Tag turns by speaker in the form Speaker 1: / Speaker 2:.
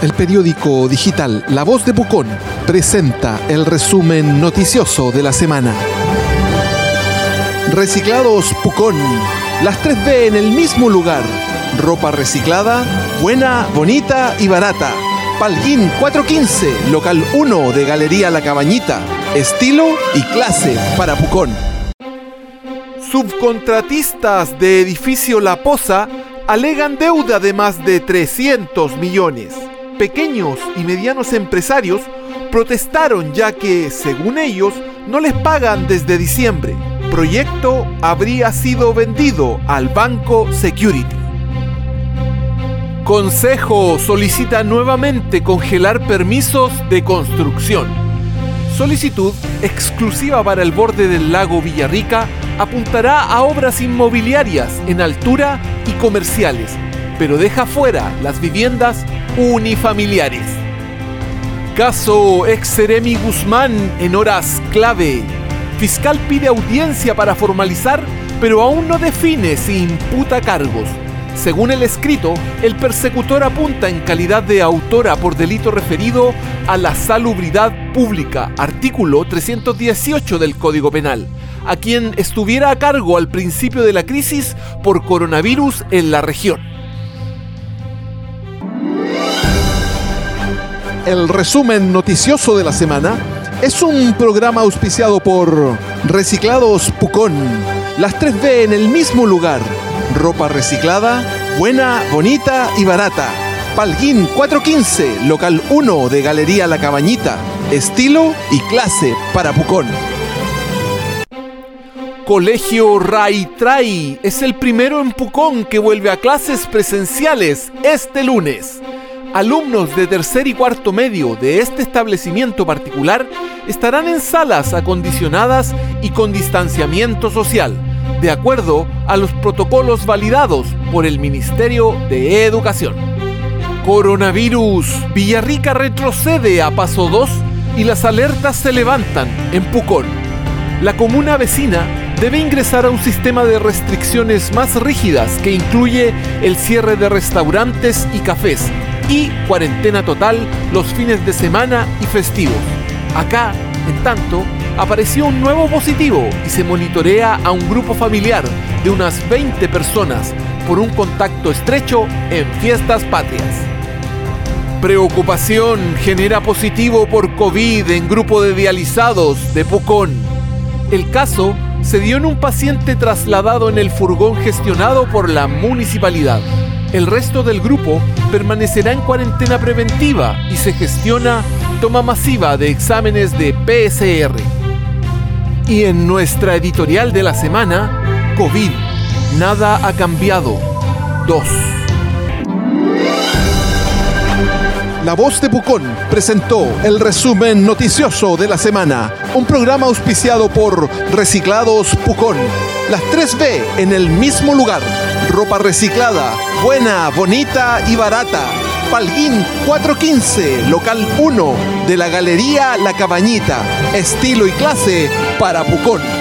Speaker 1: El periódico digital La Voz de Pucón presenta el resumen noticioso de la semana. Reciclados Pucón. Las 3B en el mismo lugar. Ropa reciclada, buena, bonita y barata. Palguín 415, local 1 de Galería La Cabañita. Estilo y clase para Pucón. Subcontratistas de edificio La Poza alegan deuda de más de 300 millones. Pequeños y medianos empresarios protestaron ya que, según ellos, no les pagan desde diciembre. Proyecto habría sido vendido al banco Security. Consejo solicita nuevamente congelar permisos de construcción. Solicitud exclusiva para el borde del lago Villarrica apuntará a obras inmobiliarias en altura y comerciales, pero deja fuera las viviendas unifamiliares. Caso Exeremi Guzmán en horas clave. Fiscal pide audiencia para formalizar, pero aún no define si imputa cargos. Según el escrito, el persecutor apunta en calidad de autora por delito referido a la salubridad pública, artículo 318 del Código Penal a quien estuviera a cargo al principio de la crisis por coronavirus en la región. El resumen noticioso de la semana es un programa auspiciado por Reciclados Pucón. Las 3B en el mismo lugar. Ropa reciclada, buena, bonita y barata. Palguín 415, local 1 de Galería La Cabañita. Estilo y clase para Pucón. Colegio Raitrai es el primero en Pucón que vuelve a clases presenciales este lunes. Alumnos de tercer y cuarto medio de este establecimiento particular estarán en salas acondicionadas y con distanciamiento social, de acuerdo a los protocolos validados por el Ministerio de Educación. Coronavirus. Villarrica retrocede a paso 2 y las alertas se levantan en Pucón. La comuna vecina debe ingresar a un sistema de restricciones más rígidas que incluye el cierre de restaurantes y cafés y cuarentena total los fines de semana y festivos. Acá, en tanto, apareció un nuevo positivo y se monitorea a un grupo familiar de unas 20 personas por un contacto estrecho en fiestas patrias. Preocupación genera positivo por COVID en grupo de dializados de Pucón. El caso se dio en un paciente trasladado en el furgón gestionado por la municipalidad. El resto del grupo permanecerá en cuarentena preventiva y se gestiona toma masiva de exámenes de PSR. Y en nuestra editorial de la semana, COVID, nada ha cambiado. 2. La Voz de Pucón presentó el resumen noticioso de la semana, un programa auspiciado por Reciclados Pucón. Las 3B en el mismo lugar. Ropa reciclada, buena, bonita y barata. Palguín 415, local 1 de la Galería La Cabañita. Estilo y clase para Pucón.